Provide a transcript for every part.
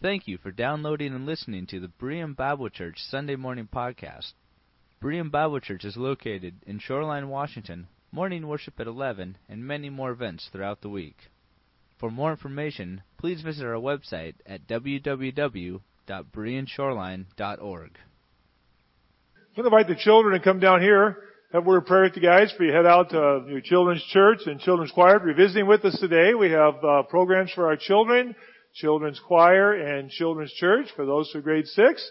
Thank you for downloading and listening to the Berean Bible Church Sunday Morning Podcast. Berean Bible Church is located in Shoreline, Washington, morning worship at 11, and many more events throughout the week. For more information, please visit our website at www.bereanshoreline.org. I'm invite the children to come down here, have a word of prayer with you guys before you head out to your children's church and children's choir. If you're visiting with us today, we have uh, programs for our children children's choir and children's church for those who are grade six.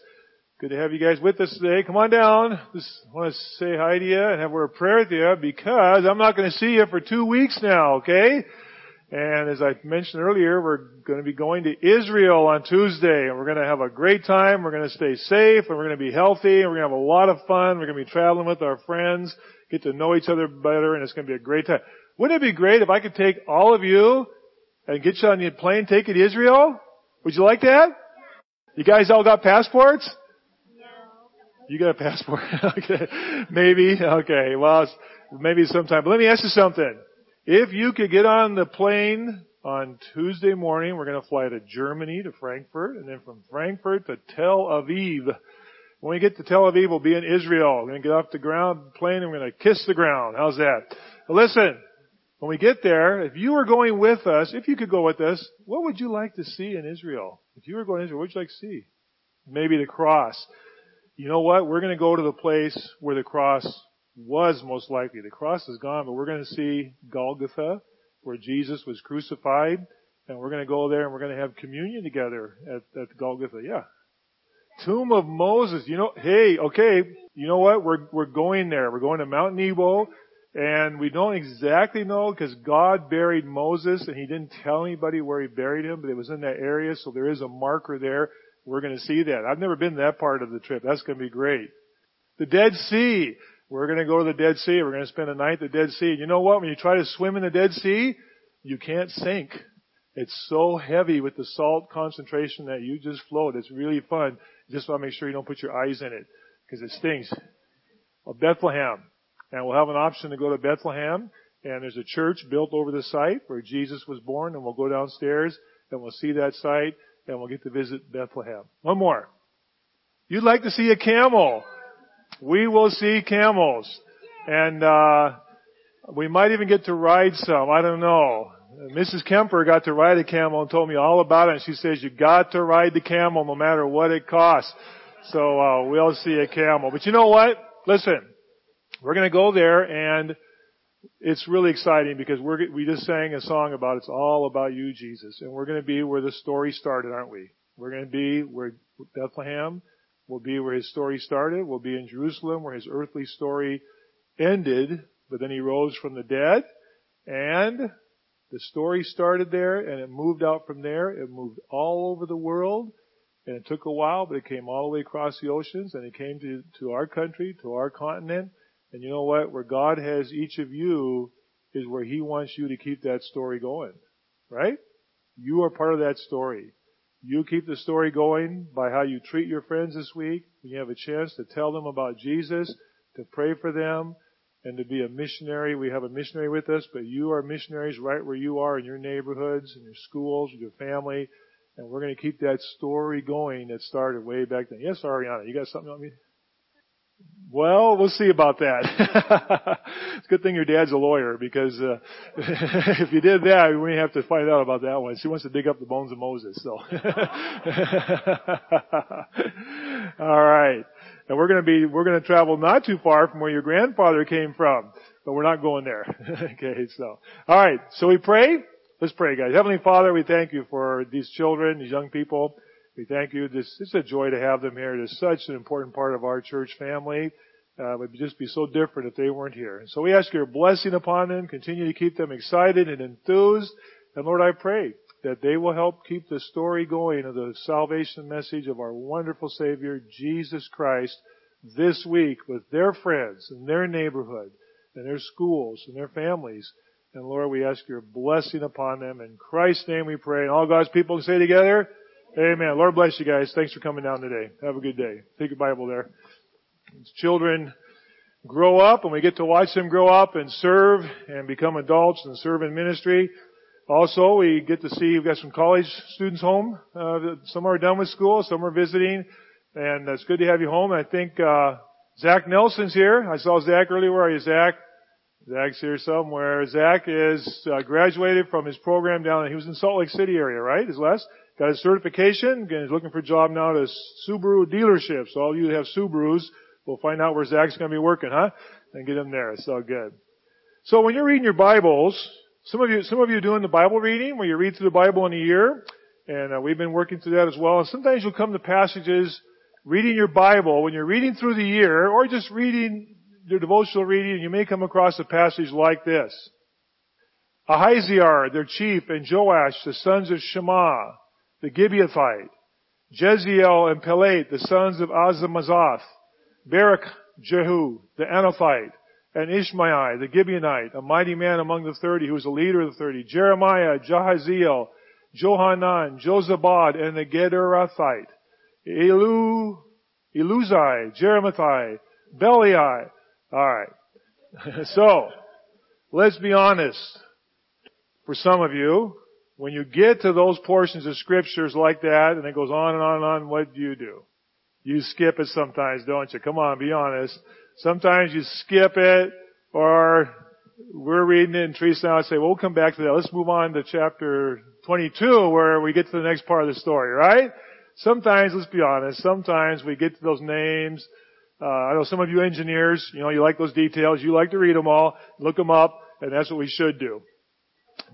Good to have you guys with us today. Come on down. Just want to say hi to you and have a word of prayer with you because I'm not going to see you for two weeks now, okay? And as I mentioned earlier, we're going to be going to Israel on Tuesday and we're going to have a great time. We're going to stay safe and we're going to be healthy and we're going to have a lot of fun. We're going to be traveling with our friends, get to know each other better and it's going to be a great time. Wouldn't it be great if I could take all of you and get you on the plane, take you to Israel? Would you like that? You guys all got passports? You got a passport? okay. Maybe. Okay. Well, maybe sometime. But let me ask you something. If you could get on the plane on Tuesday morning, we're going to fly to Germany, to Frankfurt, and then from Frankfurt to Tel Aviv. When we get to Tel Aviv, we'll be in Israel. We're going to get off the ground plane and we're going to kiss the ground. How's that? listen, when we get there, if you were going with us, if you could go with us, what would you like to see in Israel? If you were going to Israel, what would you like to see? Maybe the cross. You know what? We're going to go to the place where the cross was most likely. The cross is gone, but we're going to see Golgotha, where Jesus was crucified, and we're going to go there and we're going to have communion together at, at Golgotha. Yeah. Tomb of Moses. You know, hey, okay, you know what? We're, we're going there. We're going to Mount Nebo. And we don't exactly know because God buried Moses and he didn't tell anybody where he buried him, but it was in that area, so there is a marker there. We're going to see that. I've never been to that part of the trip. That's going to be great. The Dead Sea. We're going to go to the Dead Sea. We're going to spend a night at the Dead Sea. You know what? When you try to swim in the Dead Sea, you can't sink. It's so heavy with the salt concentration that you just float. It's really fun. You just want to make sure you don't put your eyes in it because it stings. Well, Bethlehem. And we'll have an option to go to Bethlehem, and there's a church built over the site where Jesus was born, and we'll go downstairs and we'll see that site, and we'll get to visit Bethlehem. One more. You'd like to see a camel. We will see camels. And, uh, we might even get to ride some. I don't know. Mrs. Kemper got to ride a camel and told me all about it. And she says you got to ride the camel no matter what it costs. So uh, we'll see a camel. But you know what? Listen, we're going to go there and it's really exciting because we're, we just sang a song about it's all about you, Jesus. And we're going to be where the story started, aren't we? We're going to be where Bethlehem will be where his story started. We'll be in Jerusalem where his earthly story ended, but then he rose from the dead and the story started there and it moved out from there. It moved all over the world and it took a while, but it came all the way across the oceans and it came to, to our country, to our continent and you know what? Where God has each of you is where He wants you to keep that story going. Right? You are part of that story. You keep the story going by how you treat your friends this week. When you have a chance to tell them about Jesus, to pray for them, and to be a missionary. We have a missionary with us, but you are missionaries right where you are in your neighborhoods, in your schools, with your family. And we're going to keep that story going that started way back then. Yes, Ariana, you got something on me? Well, we'll see about that. it's a good thing your dad's a lawyer because uh, if you did that, we have to find out about that one. She wants to dig up the bones of Moses. So, all right. And we're going to be we're going to travel not too far from where your grandfather came from, but we're not going there. okay. So, all right. So we pray. Let's pray, guys. Heavenly Father, we thank you for these children, these young people. We thank you. This is a joy to have them here. It is such an important part of our church family. Uh, it would just be so different if they weren't here. And so we ask your blessing upon them. Continue to keep them excited and enthused. And Lord, I pray that they will help keep the story going of the salvation message of our wonderful Savior, Jesus Christ, this week with their friends and their neighborhood and their schools and their families. And Lord, we ask your blessing upon them. In Christ's name we pray. And all God's people say together, Amen. Lord bless you guys. Thanks for coming down today. Have a good day. Take your Bible there. As children grow up and we get to watch them grow up and serve and become adults and serve in ministry, Also, we get to see, we've got some college students home. Uh, some are done with school, some are visiting, and it's good to have you home. I think, uh, Zach Nelson's here. I saw Zach earlier. Where are you, Zach? Zach's here somewhere. Zach is uh, graduated from his program down. He was in Salt Lake City area, right? Is Les got his certification? Again, he's looking for a job now at a Subaru dealership. So all you have Subarus, we'll find out where Zach's going to be working, huh? And get him there. It's all good. So when you're reading your Bibles, some of you, some of you are doing the Bible reading where you read through the Bible in a year, and uh, we've been working through that as well. And sometimes you'll come to passages reading your Bible when you're reading through the year, or just reading your devotional reading, and you may come across a passage like this. Ahaziah, their chief, and Joash, the sons of Shema, the Gibeathite, Jeziel and Pelet, the sons of Azamazoth, Barak, Jehu, the Anathite, and Ishmael, the Gibeonite, a mighty man among the thirty, who was a leader of the thirty, Jeremiah, Jahaziel, Johanan, Josabad, and the Gederathite, Elu, Eluzai, Jeremiah, Beliai, Alright. so, let's be honest. For some of you, when you get to those portions of scriptures like that, and it goes on and on and on, what do you do? You skip it sometimes, don't you? Come on, be honest. Sometimes you skip it, or we're reading it and Teresa and I say, well, we'll come back to that. Let's move on to chapter 22 where we get to the next part of the story, right? Sometimes, let's be honest, sometimes we get to those names uh, I know some of you engineers, you know, you like those details. You like to read them all, look them up, and that's what we should do.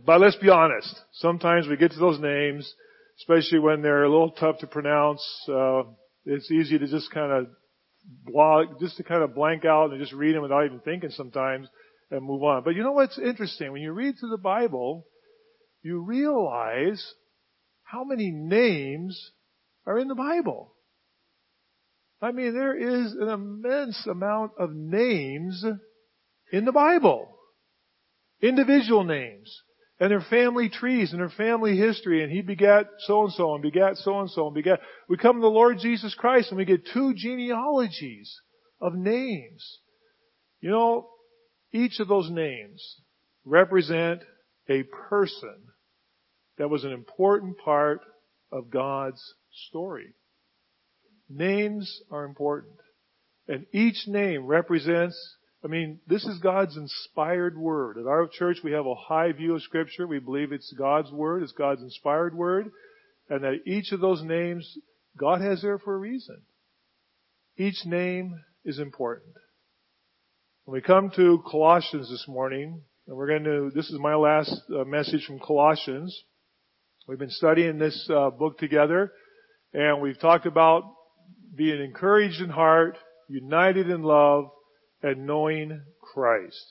But let's be honest. Sometimes we get to those names, especially when they're a little tough to pronounce. Uh, it's easy to just kind of blog, just to kind of blank out and just read them without even thinking sometimes and move on. But you know what's interesting? When you read through the Bible, you realize how many names are in the Bible. I mean, there is an immense amount of names in the Bible. Individual names. And their family trees and their family history. And he begat so and so and begat so and so and begat. We come to the Lord Jesus Christ and we get two genealogies of names. You know, each of those names represent a person that was an important part of God's story. Names are important. And each name represents, I mean, this is God's inspired word. At our church, we have a high view of scripture. We believe it's God's word, it's God's inspired word, and that each of those names, God has there for a reason. Each name is important. When we come to Colossians this morning, and we're going to, this is my last uh, message from Colossians. We've been studying this uh, book together, and we've talked about being encouraged in heart, united in love, and knowing Christ.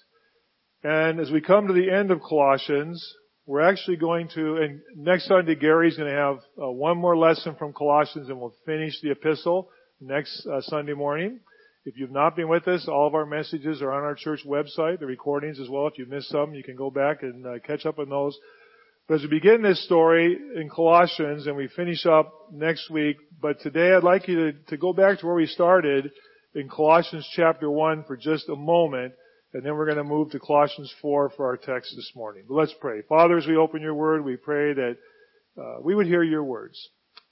And as we come to the end of Colossians, we're actually going to, and next Sunday Gary's going to have uh, one more lesson from Colossians and we'll finish the epistle next uh, Sunday morning. If you've not been with us, all of our messages are on our church website, the recordings as well. If you missed some, you can go back and uh, catch up on those. But as we begin this story in Colossians and we finish up next week, but today I'd like you to, to go back to where we started in Colossians chapter 1 for just a moment, and then we're going to move to Colossians 4 for our text this morning. But let's pray. Father, as we open your word, we pray that uh, we would hear your words,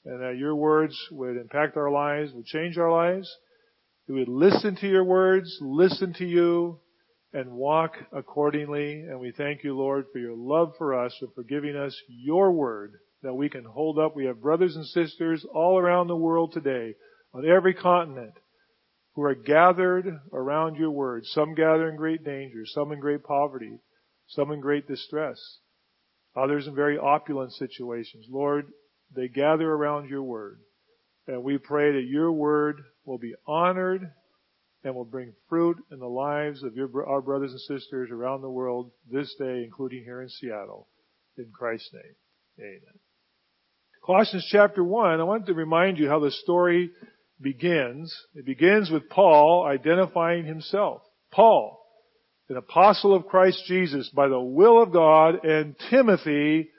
and that your words would impact our lives, would change our lives. We would listen to your words, listen to you, and walk accordingly. And we thank you, Lord, for your love for us and for giving us your word that we can hold up. We have brothers and sisters all around the world today, on every continent, who are gathered around your word. Some gather in great danger, some in great poverty, some in great distress, others in very opulent situations. Lord, they gather around your word. And we pray that your word will be honored and will bring fruit in the lives of your, our brothers and sisters around the world this day, including here in Seattle. In Christ's name, amen. Colossians chapter 1, I want to remind you how the story begins. It begins with Paul identifying himself. Paul, an apostle of Christ Jesus by the will of God, and Timothy,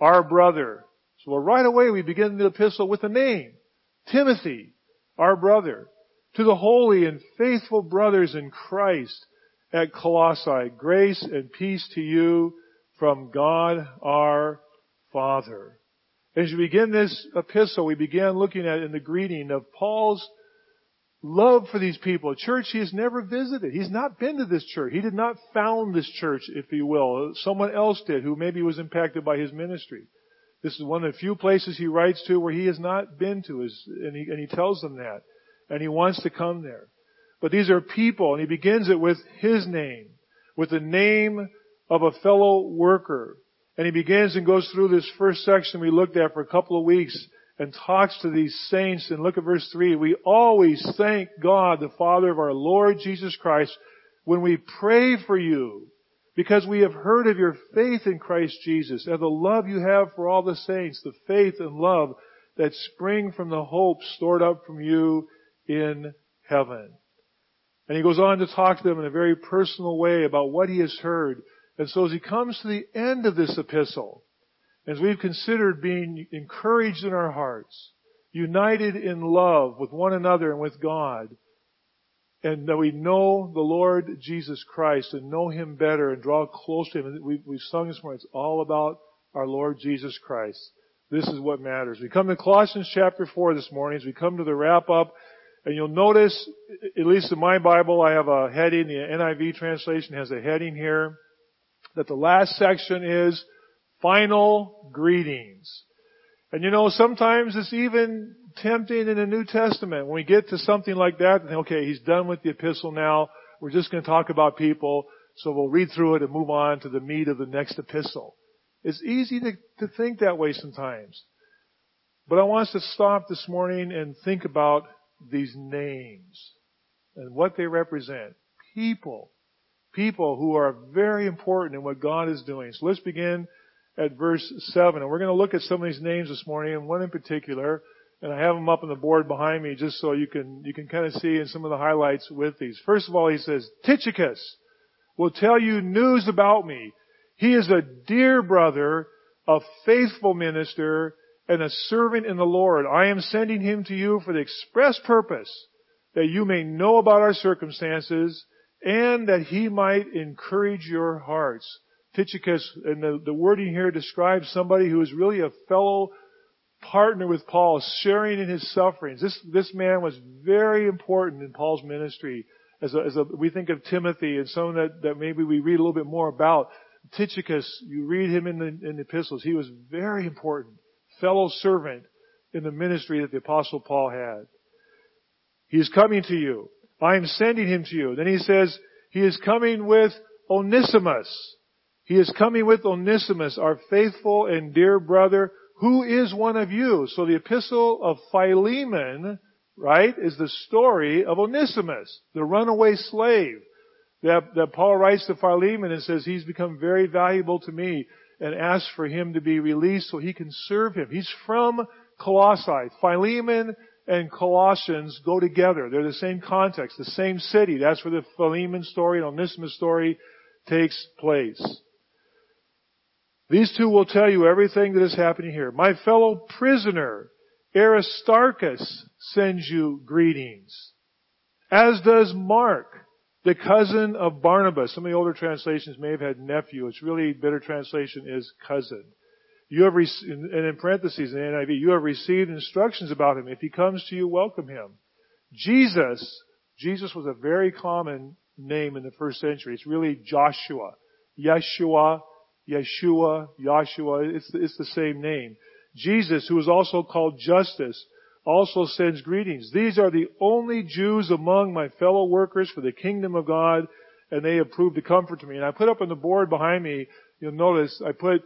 our brother. So right away we begin the epistle with a name. Timothy, our brother to the holy and faithful brothers in Christ at Colossae, grace and peace to you from God our Father. As we begin this epistle, we began looking at in the greeting of Paul's love for these people, a church he has never visited. He's not been to this church. He did not found this church, if you will. Someone else did who maybe was impacted by his ministry. This is one of the few places he writes to where he has not been to, and, he, and he tells them that. And he wants to come there. But these are people, and he begins it with his name, with the name of a fellow worker. And he begins and goes through this first section we looked at for a couple of weeks and talks to these saints. And look at verse 3. We always thank God, the Father of our Lord Jesus Christ, when we pray for you, because we have heard of your faith in Christ Jesus and the love you have for all the saints, the faith and love that spring from the hope stored up from you in heaven. And he goes on to talk to them in a very personal way about what he has heard. And so as he comes to the end of this epistle, as we've considered being encouraged in our hearts, united in love with one another and with God, and that we know the Lord Jesus Christ and know Him better and draw close to Him. And we, we've sung this morning, it's all about our Lord Jesus Christ. This is what matters. We come to Colossians chapter 4 this morning as we come to the wrap up. And you'll notice, at least in my Bible, I have a heading, the NIV translation has a heading here, that the last section is final greetings. And you know, sometimes it's even tempting in the New Testament when we get to something like that, and okay, he's done with the epistle now, we're just going to talk about people, so we'll read through it and move on to the meat of the next epistle. It's easy to, to think that way sometimes. But I want us to stop this morning and think about these names and what they represent. People. People who are very important in what God is doing. So let's begin at verse 7. And we're going to look at some of these names this morning, and one in particular, and I have them up on the board behind me just so you can, you can kind of see in some of the highlights with these. First of all, he says, Tychicus will tell you news about me. He is a dear brother, a faithful minister, and a servant in the Lord. I am sending him to you for the express purpose that you may know about our circumstances and that he might encourage your hearts. Tychicus, and the, the wording here describes somebody who is really a fellow partner with Paul, sharing in his sufferings. This, this man was very important in Paul's ministry. As a, as a, we think of Timothy and someone that, that maybe we read a little bit more about. Tychicus, you read him in the, in the epistles. He was very important, fellow servant in the ministry that the apostle Paul had. He is coming to you. I am sending him to you. Then he says, he is coming with Onesimus. He is coming with Onesimus, our faithful and dear brother, who is one of you. So the epistle of Philemon, right, is the story of Onesimus, the runaway slave that, that Paul writes to Philemon and says he's become very valuable to me and asks for him to be released so he can serve him. He's from Colossae. Philemon and Colossians go together. They're the same context, the same city. That's where the Philemon story and Onesimus story takes place. These two will tell you everything that is happening here. My fellow prisoner, Aristarchus, sends you greetings. As does Mark, the cousin of Barnabas. Some of the older translations may have had nephew. It's really better translation is cousin. You have, and in parentheses in NIV, you have received instructions about him. If he comes to you, welcome him. Jesus, Jesus was a very common name in the first century. It's really Joshua. Yeshua, Yeshua, Yahshua, it's, it's the same name. Jesus, who is also called Justus, also sends greetings. These are the only Jews among my fellow workers for the kingdom of God, and they have proved a comfort to me. And I put up on the board behind me, you'll notice, I put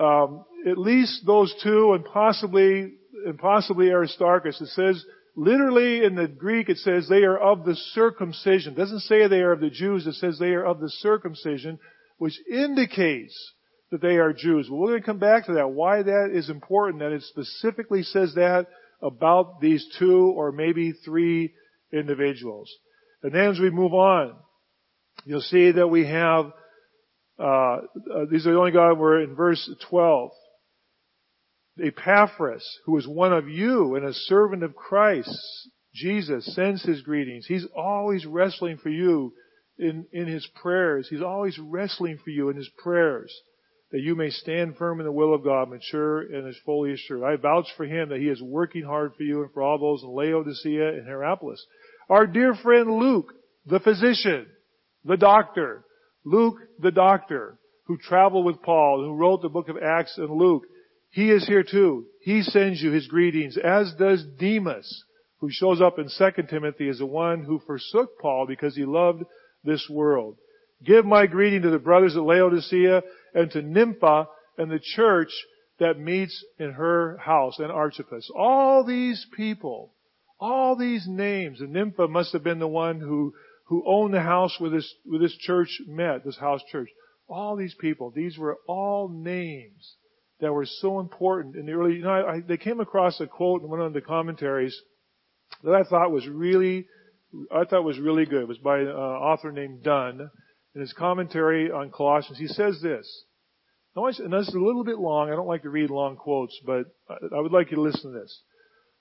um, at least those two, and possibly, and possibly Aristarchus. It says literally in the Greek, it says they are of the circumcision. It doesn't say they are of the Jews. It says they are of the circumcision, which indicates that they are Jews. But we're going to come back to that, why that is important, that it specifically says that about these two or maybe three individuals. And then as we move on, you'll see that we have, uh, uh, these are the only God, we're in verse 12. Epaphras, who is one of you and a servant of Christ, Jesus, sends his greetings. He's always wrestling for you in, in his prayers. He's always wrestling for you in his prayers that you may stand firm in the will of God, mature and as fully assured. I vouch for him that he is working hard for you and for all those in Laodicea and Hierapolis. Our dear friend Luke, the physician, the doctor, Luke the doctor, who traveled with Paul, who wrote the book of Acts and Luke, he is here too. He sends you his greetings, as does Demas, who shows up in 2 Timothy as the one who forsook Paul because he loved this world. Give my greeting to the brothers at Laodicea and to Nympha and the church that meets in her house and Archippus. All these people, all these names, and Nympha must have been the one who, who owned the house where this, where this church met, this house church. All these people, these were all names that were so important in the early, you know, I, I, they came across a quote in one of the commentaries that I thought was really, I thought was really good. It was by an author named Dunn in his commentary on Colossians, he says this. Now, and this is a little bit long. I don't like to read long quotes, but I would like you to listen to this.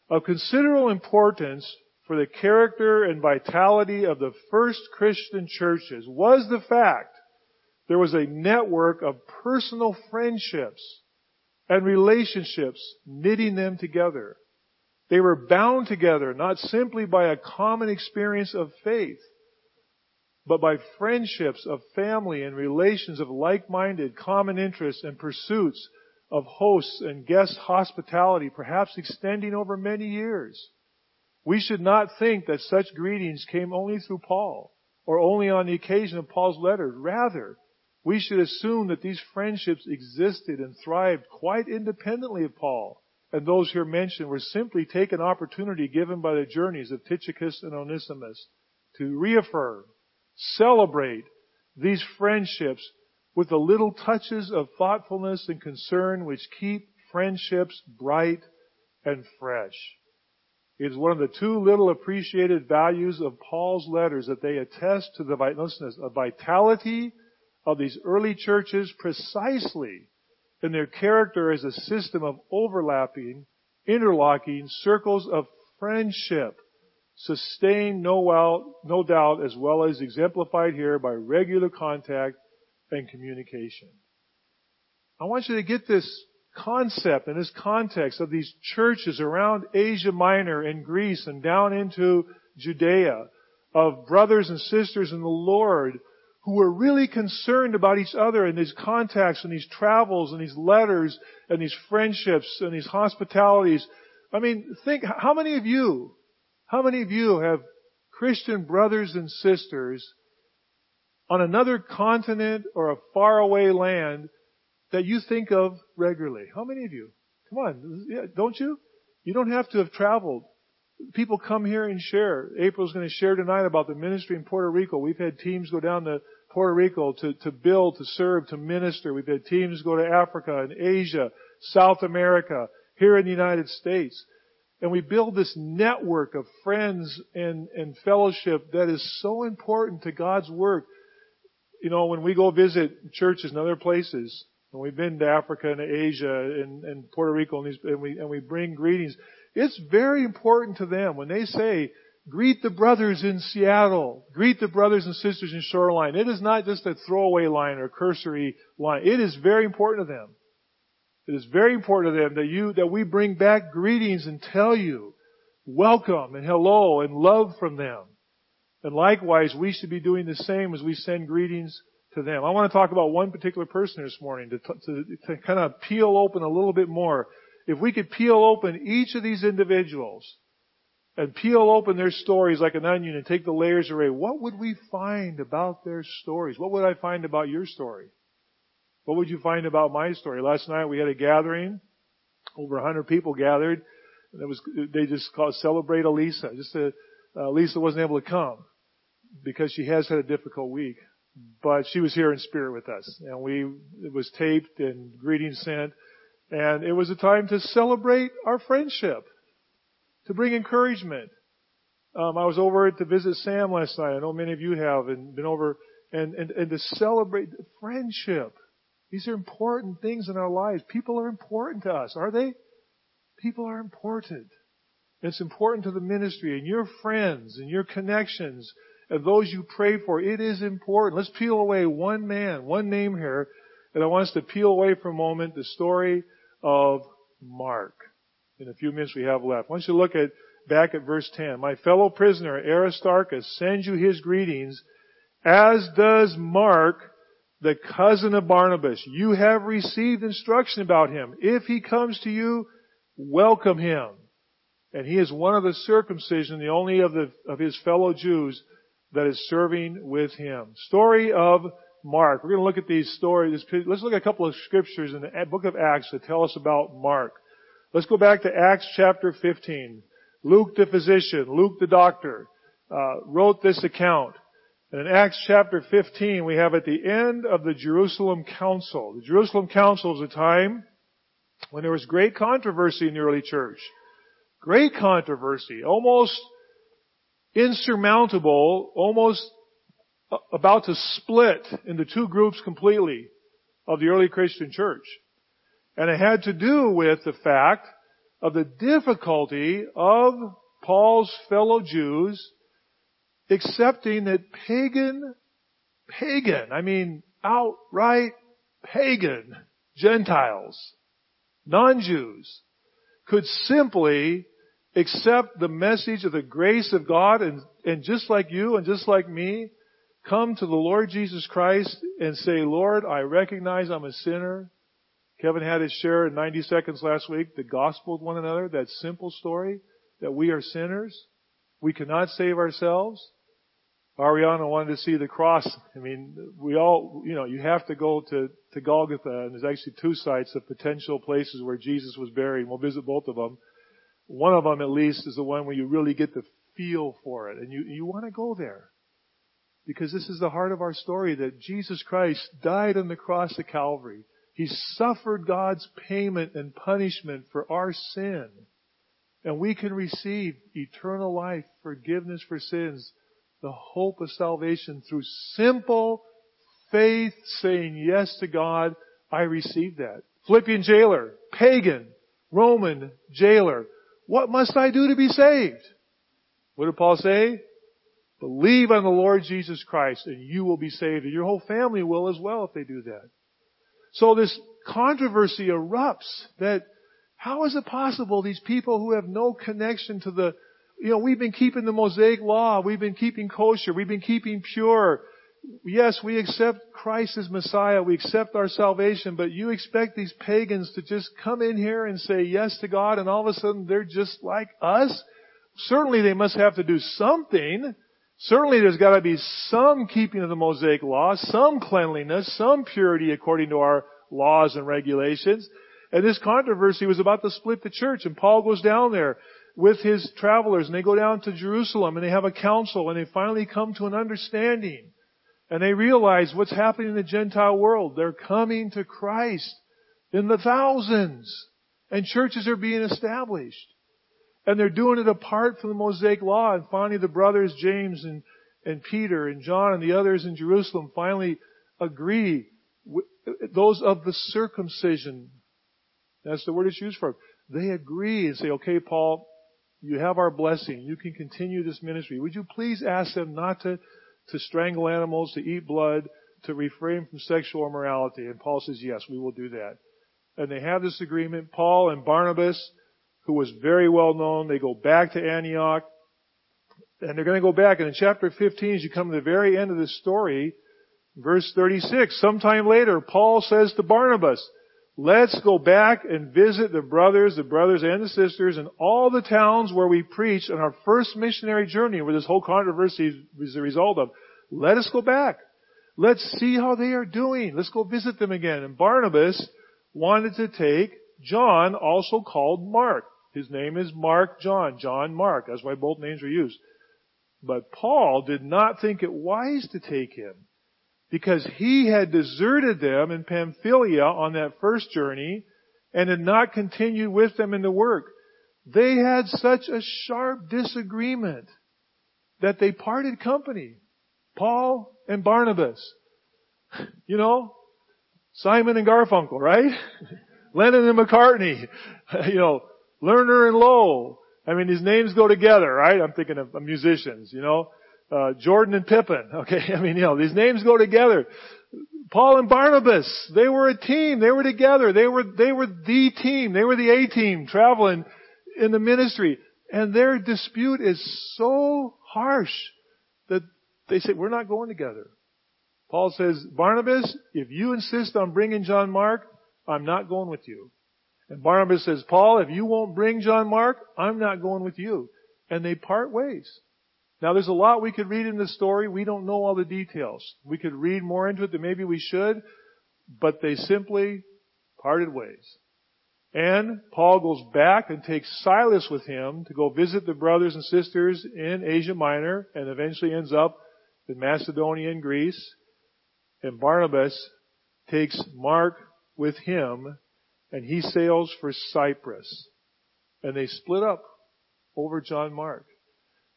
Of considerable importance for the character and vitality of the first Christian churches was the fact there was a network of personal friendships and relationships knitting them together. They were bound together not simply by a common experience of faith, but by friendships of family and relations of like-minded common interests and pursuits of hosts and guest hospitality, perhaps extending over many years. We should not think that such greetings came only through Paul or only on the occasion of Paul's letters. Rather, we should assume that these friendships existed and thrived quite independently of Paul. And those here mentioned were simply take an opportunity given by the journeys of Tychicus and Onesimus to reaffirm celebrate these friendships with the little touches of thoughtfulness and concern which keep friendships bright and fresh. It is one of the two little appreciated values of Paul's letters that they attest to the vitality of these early churches precisely in their character as a system of overlapping, interlocking circles of friendship sustained no, no doubt as well as exemplified here by regular contact and communication. I want you to get this concept and this context of these churches around Asia Minor and Greece and down into Judea of brothers and sisters in the Lord who were really concerned about each other and these contacts and these travels and these letters and these friendships and these hospitalities. I mean, think, how many of you how many of you have Christian brothers and sisters on another continent or a faraway land that you think of regularly? How many of you? Come on, yeah, don't you? You don't have to have traveled. People come here and share. April's going to share tonight about the ministry in Puerto Rico. We've had teams go down to Puerto Rico to, to build, to serve, to minister. We've had teams go to Africa and Asia, South America, here in the United States. And we build this network of friends and, and fellowship that is so important to God's work. You know, when we go visit churches and other places, and we've been to Africa and Asia and, and Puerto Rico and, these, and, we, and we bring greetings, it's very important to them when they say, greet the brothers in Seattle, greet the brothers and sisters in Shoreline. It is not just a throwaway line or cursory line. It is very important to them. It is very important to them that you, that we bring back greetings and tell you welcome and hello and love from them. And likewise, we should be doing the same as we send greetings to them. I want to talk about one particular person this morning to, to, to kind of peel open a little bit more. If we could peel open each of these individuals and peel open their stories like an onion and take the layers away, what would we find about their stories? What would I find about your story? What would you find about my story? Last night we had a gathering. Over a hundred people gathered. And it was, they just called celebrate Elisa. Just uh, Elisa wasn't able to come because she has had a difficult week. But she was here in spirit with us. And we, it was taped and greetings sent. And it was a time to celebrate our friendship. To bring encouragement. Um, I was over to visit Sam last night. I know many of you have and been over and, and, and to celebrate friendship. These are important things in our lives. People are important to us, are they? People are important. It's important to the ministry and your friends and your connections and those you pray for. It is important. Let's peel away one man, one name here And I want us to peel away for a moment the story of Mark. In a few minutes we have left. I want you to look at, back at verse 10. My fellow prisoner Aristarchus sends you his greetings, as does Mark, the cousin of Barnabas. You have received instruction about him. If he comes to you, welcome him. And he is one of the circumcision, the only of the, of his fellow Jews that is serving with him. Story of Mark. We're going to look at these stories. Let's look at a couple of scriptures in the book of Acts that tell us about Mark. Let's go back to Acts chapter 15. Luke the physician, Luke the doctor, uh, wrote this account. And in Acts chapter 15, we have at the end of the Jerusalem Council. The Jerusalem Council is a time when there was great controversy in the early church. Great controversy, almost insurmountable, almost about to split into two groups completely of the early Christian church. And it had to do with the fact of the difficulty of Paul's fellow Jews accepting that pagan, pagan, I mean outright pagan Gentiles, non-Jews, could simply accept the message of the grace of God and, and just like you and just like me, come to the Lord Jesus Christ and say, Lord, I recognize I'm a sinner. Kevin had his share in 90 seconds last week, the gospel with one another, that simple story that we are sinners. We cannot save ourselves. Ariana wanted to see the cross. I mean, we all, you know, you have to go to, to Golgotha, and there's actually two sites of potential places where Jesus was buried. We'll visit both of them. One of them, at least, is the one where you really get the feel for it, and you, you want to go there. Because this is the heart of our story that Jesus Christ died on the cross of Calvary. He suffered God's payment and punishment for our sin. And we can receive eternal life, forgiveness for sins, the hope of salvation through simple faith saying yes to God. I receive that. Philippian jailer, pagan, Roman jailer. What must I do to be saved? What did Paul say? Believe on the Lord Jesus Christ and you will be saved and your whole family will as well if they do that. So this controversy erupts that how is it possible these people who have no connection to the, you know, we've been keeping the Mosaic law, we've been keeping kosher, we've been keeping pure. Yes, we accept Christ as Messiah, we accept our salvation, but you expect these pagans to just come in here and say yes to God and all of a sudden they're just like us? Certainly they must have to do something. Certainly there's got to be some keeping of the Mosaic law, some cleanliness, some purity according to our laws and regulations. And this controversy was about to split the church. And Paul goes down there with his travelers and they go down to Jerusalem and they have a council and they finally come to an understanding. And they realize what's happening in the Gentile world. They're coming to Christ in the thousands. And churches are being established. And they're doing it apart from the Mosaic law. And finally the brothers James and, and Peter and John and the others in Jerusalem finally agree. Those of the circumcision. That's the word it's used for. They agree and say, okay, Paul, you have our blessing. You can continue this ministry. Would you please ask them not to, to strangle animals, to eat blood, to refrain from sexual immorality? And Paul says, yes, we will do that. And they have this agreement. Paul and Barnabas, who was very well known. They go back to Antioch. And they're going to go back. And in chapter 15, as you come to the very end of this story, verse 36, sometime later, Paul says to Barnabas, let's go back and visit the brothers, the brothers and the sisters in all the towns where we preached on our first missionary journey where this whole controversy was the result of. Let us go back. Let's see how they are doing. Let's go visit them again. And Barnabas wanted to take John, also called Mark. His name is Mark John, John Mark. That's why both names are used. But Paul did not think it wise to take him because he had deserted them in Pamphylia on that first journey and had not continued with them in the work. They had such a sharp disagreement that they parted company. Paul and Barnabas. You know, Simon and Garfunkel, right? Lennon and McCartney. You know, Lerner and Loewe. I mean, these names go together, right? I'm thinking of musicians, you know. Uh, Jordan and Pippen. Okay, I mean, you know, these names go together. Paul and Barnabas, they were a team. They were together. They were, they were the team. They were the A team traveling in the ministry. And their dispute is so harsh that they say, we're not going together. Paul says, Barnabas, if you insist on bringing John Mark, I'm not going with you. And Barnabas says, Paul, if you won't bring John Mark, I'm not going with you. And they part ways. Now there's a lot we could read in this story. We don't know all the details. We could read more into it than maybe we should, but they simply parted ways. And Paul goes back and takes Silas with him to go visit the brothers and sisters in Asia Minor and eventually ends up in Macedonia and Greece. And Barnabas takes Mark with him and he sails for Cyprus. And they split up over John Mark.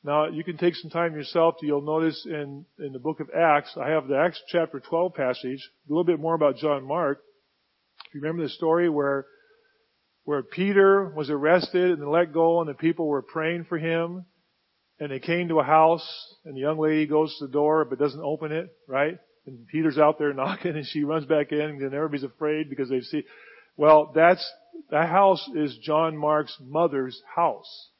Now, you can take some time yourself you'll notice in, in the book of Acts, I have the Acts chapter 12 passage, a little bit more about John Mark. If you remember the story where, where Peter was arrested and let go and the people were praying for him and they came to a house and the young lady goes to the door but doesn't open it, right? And Peter's out there knocking and she runs back in and everybody's afraid because they see, well, that's, that house is John Mark's mother's house.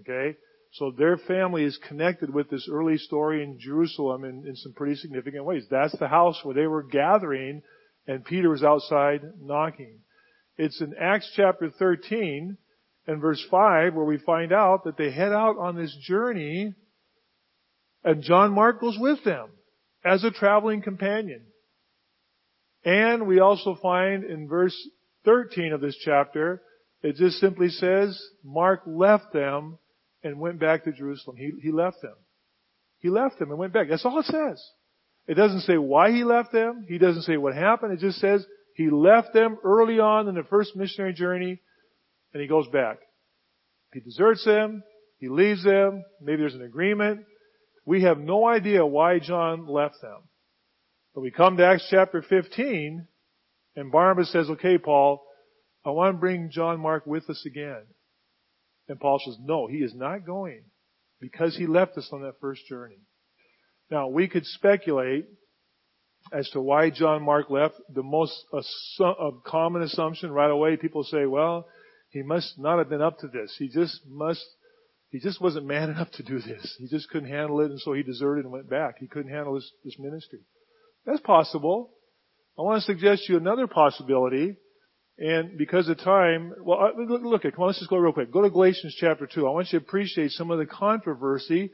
Okay? So their family is connected with this early story in Jerusalem in, in some pretty significant ways. That's the house where they were gathering and Peter was outside knocking. It's in Acts chapter 13 and verse 5 where we find out that they head out on this journey and John Mark goes with them as a traveling companion. And we also find in verse 13 of this chapter, it just simply says, Mark left them and went back to Jerusalem. He, he left them. He left them and went back. That's all it says. It doesn't say why he left them. He doesn't say what happened. It just says he left them early on in the first missionary journey and he goes back. He deserts them. He leaves them. Maybe there's an agreement. We have no idea why John left them. But we come to Acts chapter 15 and Barnabas says, okay, Paul, I want to bring John Mark with us again. And Paul says, no, he is not going because he left us on that first journey. Now, we could speculate as to why John Mark left. The most a uh, common assumption right away, people say, well, he must not have been up to this. He just must, he just wasn't man enough to do this. He just couldn't handle it and so he deserted and went back. He couldn't handle this, this ministry. That's possible. I want to suggest to you another possibility. And because of time, well, uh, look at, come on, let's just go real quick. Go to Galatians chapter 2. I want you to appreciate some of the controversy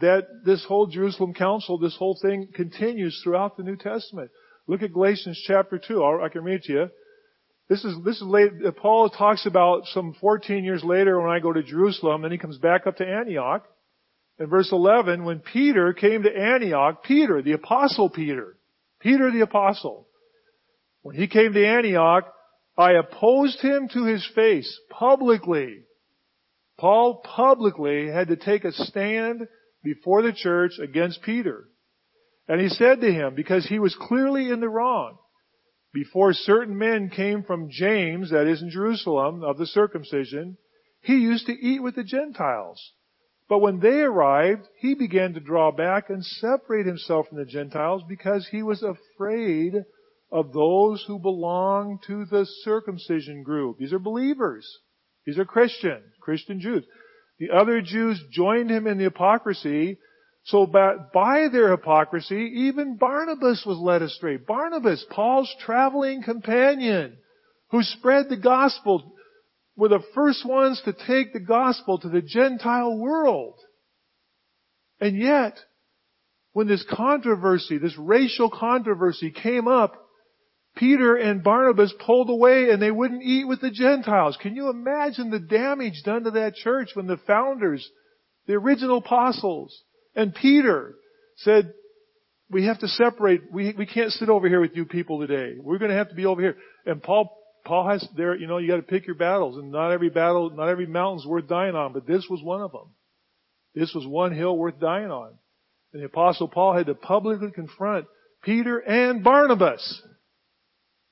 that this whole Jerusalem council, this whole thing continues throughout the New Testament. Look at Galatians chapter 2. I can read to you. This is, this is late, uh, Paul talks about some 14 years later when I go to Jerusalem, then he comes back up to Antioch. In verse 11, when Peter came to Antioch, Peter, the apostle Peter, Peter the apostle, when he came to Antioch, I opposed him to his face publicly. Paul publicly had to take a stand before the church against Peter. And he said to him, because he was clearly in the wrong, before certain men came from James, that is in Jerusalem, of the circumcision, he used to eat with the Gentiles. But when they arrived, he began to draw back and separate himself from the Gentiles because he was afraid of those who belong to the circumcision group. These are believers. These are Christians, Christian Jews. The other Jews joined him in the hypocrisy, so by their hypocrisy, even Barnabas was led astray. Barnabas, Paul's traveling companion, who spread the gospel, were the first ones to take the gospel to the Gentile world. And yet, when this controversy, this racial controversy came up, Peter and Barnabas pulled away and they wouldn't eat with the Gentiles. Can you imagine the damage done to that church when the founders, the original apostles, and Peter said, we have to separate. We, we can't sit over here with you people today. We're going to have to be over here. And Paul, Paul has there, you know, you got to pick your battles and not every battle, not every mountain's worth dying on, but this was one of them. This was one hill worth dying on. And the apostle Paul had to publicly confront Peter and Barnabas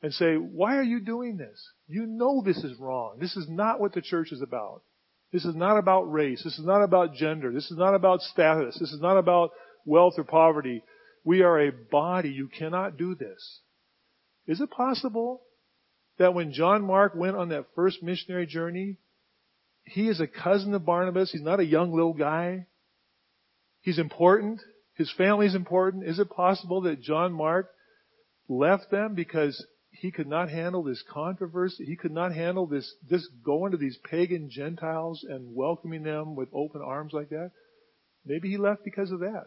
and say, why are you doing this? You know this is wrong. This is not what the church is about. This is not about race. This is not about gender. This is not about status. This is not about wealth or poverty. We are a body. You cannot do this. Is it possible that when John Mark went on that first missionary journey, he is a cousin of Barnabas. He's not a young little guy. He's important. His family is important. Is it possible that John Mark left them because he could not handle this controversy? He could not handle this, this going to these pagan Gentiles and welcoming them with open arms like that? Maybe he left because of that.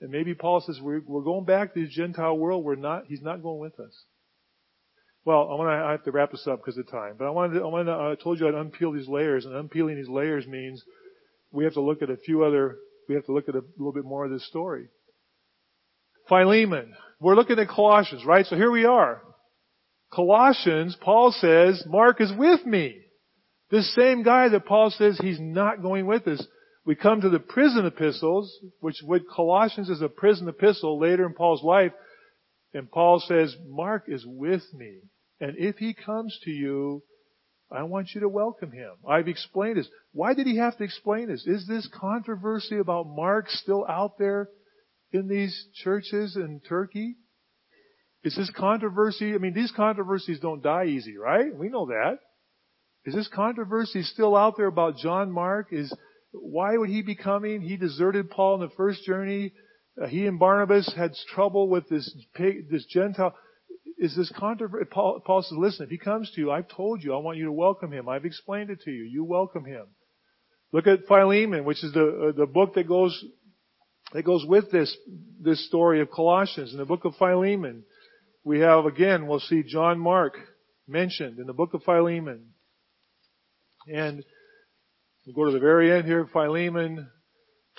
And maybe Paul says, we're, we're going back to the Gentile world. We're not, he's not going with us. Well, I want to, I have to wrap this up because of time. But I wanted to, I wanted to, I told you I'd unpeel these layers, and unpeeling these layers means we have to look at a few other, we have to look at a little bit more of this story. Philemon. We're looking at Colossians, right? So here we are. Colossians, Paul says, Mark is with me. This same guy that Paul says he's not going with us. We come to the prison epistles, which with Colossians is a prison epistle later in Paul's life, and Paul says, Mark is with me. And if he comes to you, I want you to welcome him. I've explained this. Why did he have to explain this? Is this controversy about Mark still out there in these churches in Turkey? Is this controversy? I mean, these controversies don't die easy, right? We know that. Is this controversy still out there about John Mark? Is why would he be coming? He deserted Paul in the first journey. Uh, he and Barnabas had trouble with this this Gentile is this controversy. Paul, Paul says, listen, if he comes to you, I've told you, I want you to welcome him. I've explained it to you. You welcome him. Look at Philemon, which is the, uh, the book that goes, that goes with this, this story of Colossians. In the book of Philemon, we have again, we'll see John Mark mentioned in the book of Philemon. And we'll go to the very end here, Philemon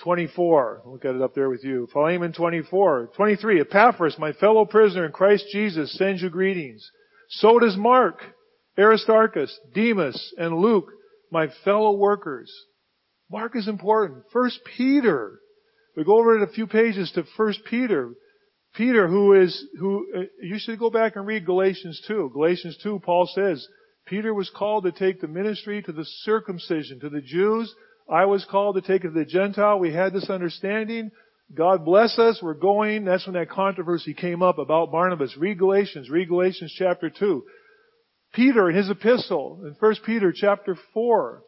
24. Look at it up there with you. Philemon 24. 23. Epaphras, my fellow prisoner in Christ Jesus, sends you greetings. So does Mark, Aristarchus, Demas, and Luke, my fellow workers. Mark is important. First Peter. We go over it a few pages to First Peter. Peter, who is, who, uh, you should go back and read Galatians 2. Galatians 2, Paul says, Peter was called to take the ministry to the circumcision, to the Jews, I was called to take it to the Gentile. We had this understanding. God bless us. We're going. That's when that controversy came up about Barnabas. Read Galatians. Read Galatians chapter 2. Peter in his epistle in 1 Peter chapter 4.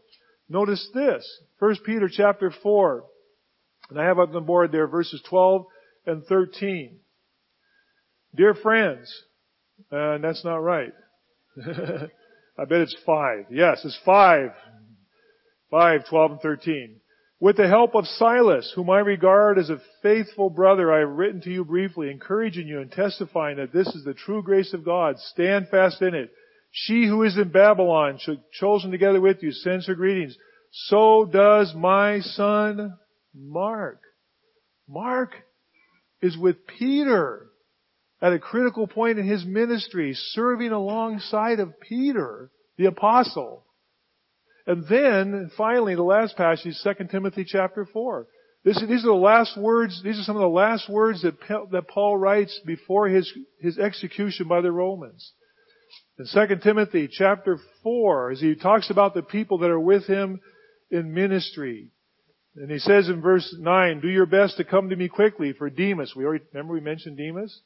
Notice this. 1 Peter chapter 4. And I have up on the board there verses 12 and 13. Dear friends, uh, and that's not right. I bet it's five. Yes, it's five. Five, twelve, and 13. With the help of Silas, whom I regard as a faithful brother, I have written to you briefly, encouraging you and testifying that this is the true grace of God. Stand fast in it. She who is in Babylon, chosen together with you, sends her greetings. So does my son Mark. Mark is with Peter at a critical point in his ministry, serving alongside of Peter, the apostle. And then, finally, the last passage, 2 Timothy chapter 4. This, these are the last words, these are some of the last words that, that Paul writes before his, his execution by the Romans. In 2 Timothy chapter 4, as he talks about the people that are with him in ministry. And he says in verse 9, do your best to come to me quickly for Demas. We already, remember we mentioned Demas?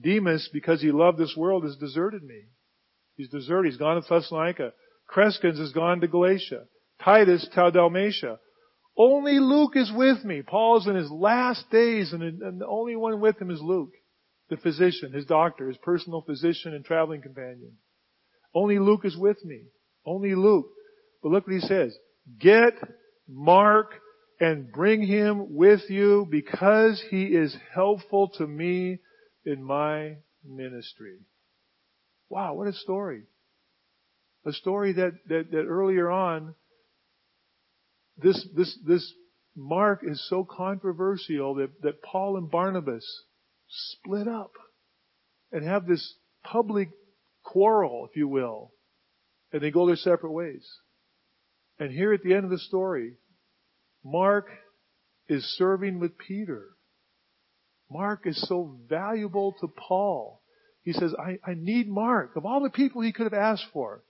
Demas, because he loved this world, has deserted me. He's deserted. He's gone to Thessalonica. Crescens has gone to Galatia. Titus to Dalmatia. Only Luke is with me. Paul's in his last days and, and the only one with him is Luke, the physician, his doctor, his personal physician and traveling companion. Only Luke is with me. Only Luke. But look what he says. Get Mark and bring him with you because he is helpful to me in my ministry. Wow, what a story a story that, that, that earlier on, this, this, this Mark is so controversial that, that Paul and Barnabas split up and have this public quarrel, if you will, and they go their separate ways. And here at the end of the story, Mark is serving with Peter. Mark is so valuable to Paul. He says, I, I need Mark. Of all the people he could have asked for,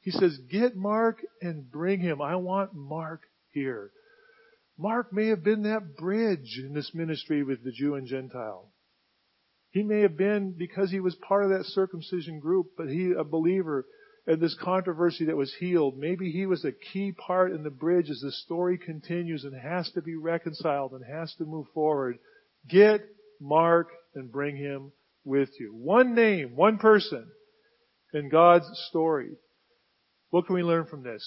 he says, get Mark and bring him. I want Mark here. Mark may have been that bridge in this ministry with the Jew and Gentile. He may have been because he was part of that circumcision group, but he, a believer, and this controversy that was healed, maybe he was a key part in the bridge as the story continues and has to be reconciled and has to move forward. Get Mark and bring him with you. One name, one person in God's story. What can we learn from this?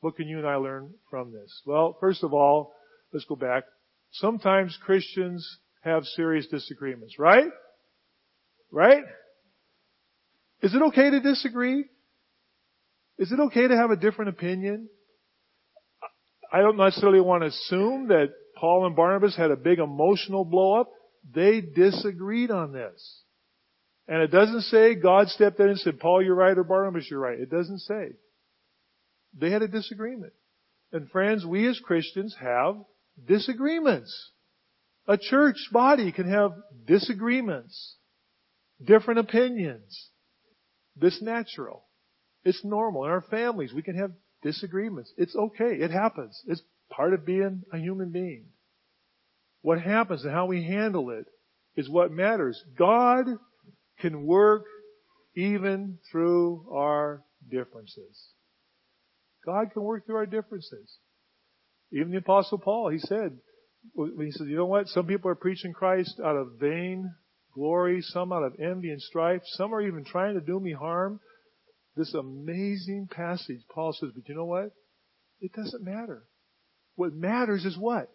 What can you and I learn from this? Well, first of all, let's go back. Sometimes Christians have serious disagreements, right? Right? Is it okay to disagree? Is it okay to have a different opinion? I don't necessarily want to assume that Paul and Barnabas had a big emotional blow up. They disagreed on this. And it doesn't say God stepped in and said, Paul, you're right, or Barnabas, you're right. It doesn't say. They had a disagreement. And friends, we as Christians have disagreements. A church body can have disagreements, different opinions. This natural. It's normal. In our families, we can have disagreements. It's okay. It happens. It's part of being a human being. What happens and how we handle it is what matters. God can work even through our differences. God can work through our differences. Even the apostle Paul, he said, he said, you know what? Some people are preaching Christ out of vain glory, some out of envy and strife, some are even trying to do me harm. This amazing passage, Paul says, but you know what? It doesn't matter. What matters is what?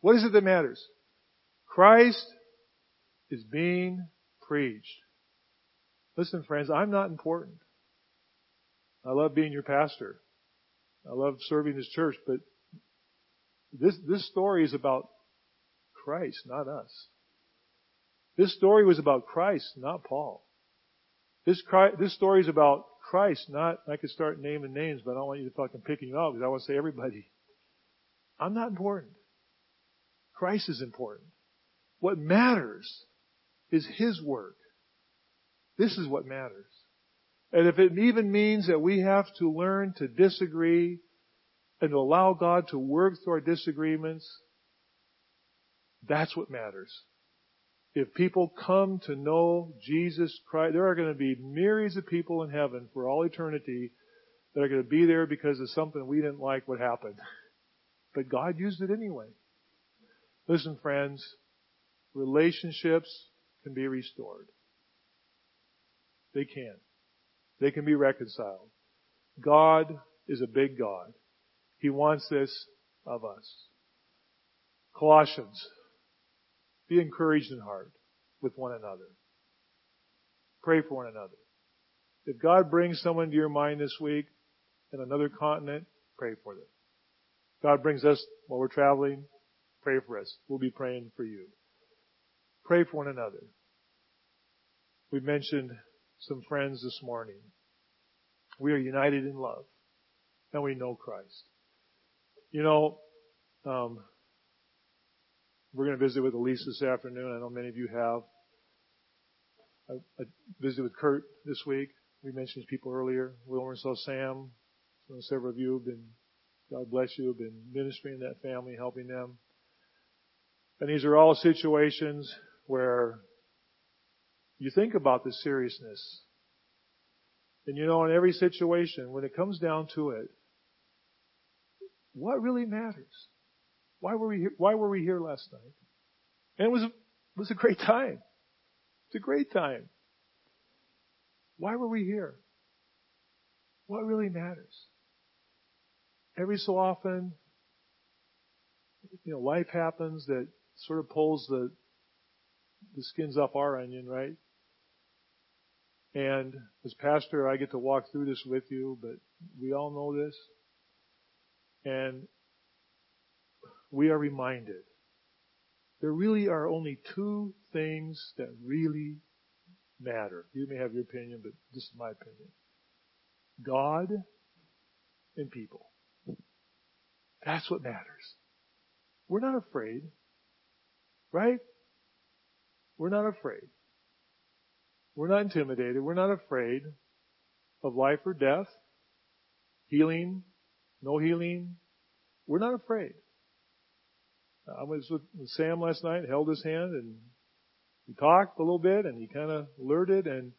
What is it that matters? Christ is being preached. Listen, friends, I'm not important. I love being your pastor. I love serving this church, but this, this story is about Christ, not us. This story was about Christ, not Paul. This, this story is about Christ, not, I could start naming names, but I don't want you to fucking picking you out because I want to say everybody. I'm not important. Christ is important. What matters is His work. This is what matters. And if it even means that we have to learn to disagree and to allow God to work through our disagreements, that's what matters. If people come to know Jesus Christ, there are going to be myriads of people in heaven for all eternity that are going to be there because of something we didn't like what happened. But God used it anyway. Listen, friends, relationships can be restored. They can. They can be reconciled. God is a big God. He wants this of us. Colossians. Be encouraged in heart with one another. Pray for one another. If God brings someone to your mind this week in another continent, pray for them. God brings us while we're traveling, pray for us. We'll be praying for you. Pray for one another. We mentioned some friends this morning. We are united in love and we know Christ. You know, um, we're going to visit with Elise this afternoon. I know many of you have. I, I visited with Kurt this week. We mentioned people earlier. We over saw Sam. So several of you have been, God bless you, have been ministering in that family, helping them. And these are all situations where you think about the seriousness. And you know, in every situation, when it comes down to it, what really matters? Why were we here, why were we here last night? And it was, it was a great time. It's a great time. Why were we here? What really matters? Every so often, you know, life happens that sort of pulls the, the skins off our onion, right? And as pastor, I get to walk through this with you, but we all know this. And we are reminded there really are only two things that really matter. You may have your opinion, but this is my opinion. God and people. That's what matters. We're not afraid. Right? We're not afraid. We're not intimidated. We're not afraid of life or death, healing, no healing. We're not afraid. I was with Sam last night, held his hand, and he talked a little bit and he kind of alerted and,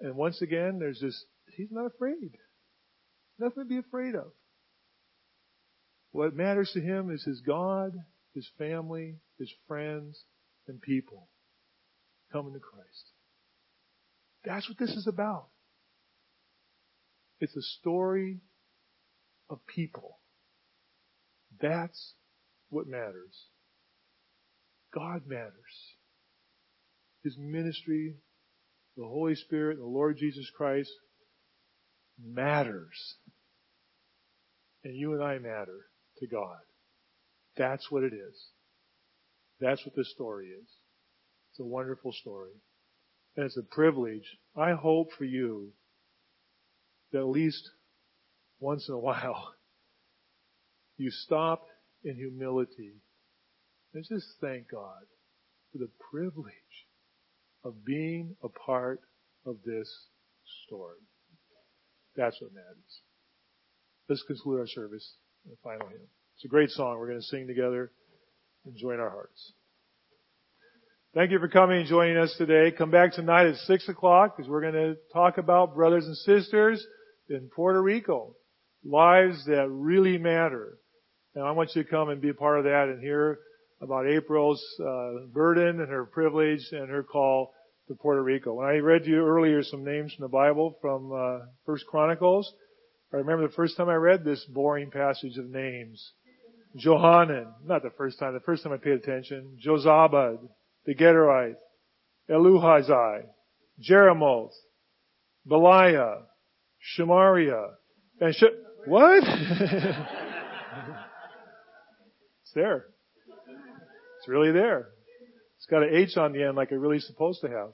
and once again, there's this, he's not afraid. Nothing to be afraid of. What matters to him is his God, his family, his friends, and people coming to Christ. That's what this is about. It's a story of people. That's what matters. God matters. His ministry, the Holy Spirit, the Lord Jesus Christ matters. And you and I matter to God. That's what it is. That's what this story is. It's a wonderful story. And it's a privilege. I hope for you that at least once in a while you stop in humility and just thank God for the privilege of being a part of this story. That's what matters. Let's conclude our service in the final hymn. It's a great song we're going to sing together and join our hearts. Thank you for coming and joining us today. Come back tonight at 6 o'clock because we're going to talk about brothers and sisters in Puerto Rico. Lives that really matter. And I want you to come and be a part of that and hear about April's uh, burden and her privilege and her call to Puerto Rico. When I read to you earlier some names from the Bible from uh, First Chronicles, I remember the first time I read this boring passage of names. Johanan, not the first time, the first time I paid attention. Jozabad, the Gederite, Eluhazai, Jerimoth, Bealiah, Shemariah, and Sh- what? it's there. It's really there. It's got an H on the end like it really supposed to have.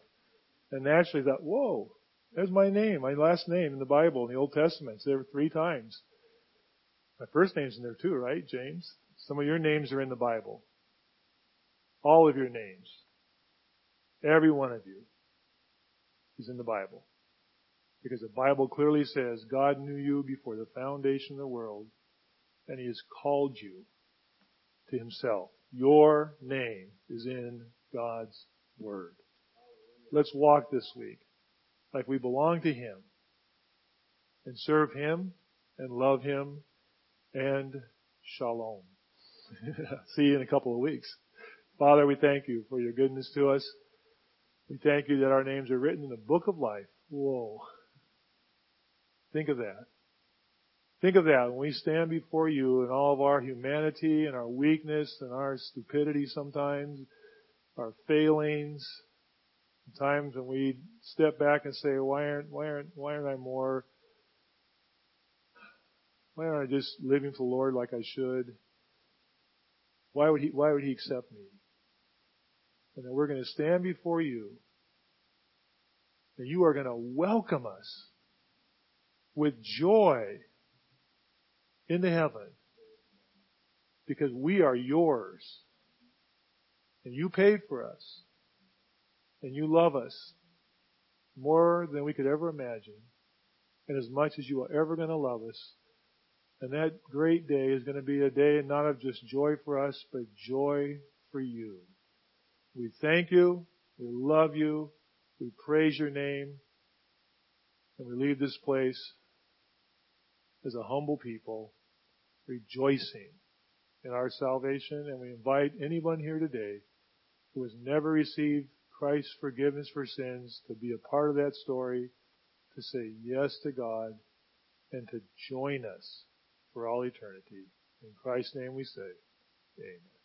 And naturally thought, whoa, there's my name, my last name in the Bible, in the Old Testament. It's there three times. My first name's in there too, right, James? Some of your names are in the Bible. All of your names. Every one of you is in the Bible. Because the Bible clearly says God knew you before the foundation of the world and He has called you to Himself. Your name is in God's Word. Let's walk this week like we belong to Him and serve Him and love Him and shalom. See you in a couple of weeks. Father, we thank you for your goodness to us. We thank you that our names are written in the book of life. Whoa. Think of that. Think of that when we stand before you in all of our humanity and our weakness and our stupidity sometimes, our failings, times when we step back and say, why aren't, why aren't, why aren't I more, why aren't I just living for the Lord like I should? Why would he, why would he accept me? And then we're going to stand before you and you are going to welcome us with joy into heaven because we are yours and you paid for us and you love us more than we could ever imagine and as much as you are ever going to love us. And that great day is going to be a day not of just joy for us, but joy for you. We thank you. We love you. We praise your name. And we leave this place as a humble people rejoicing in our salvation. And we invite anyone here today who has never received Christ's forgiveness for sins to be a part of that story, to say yes to God, and to join us for all eternity. In Christ's name we say, Amen.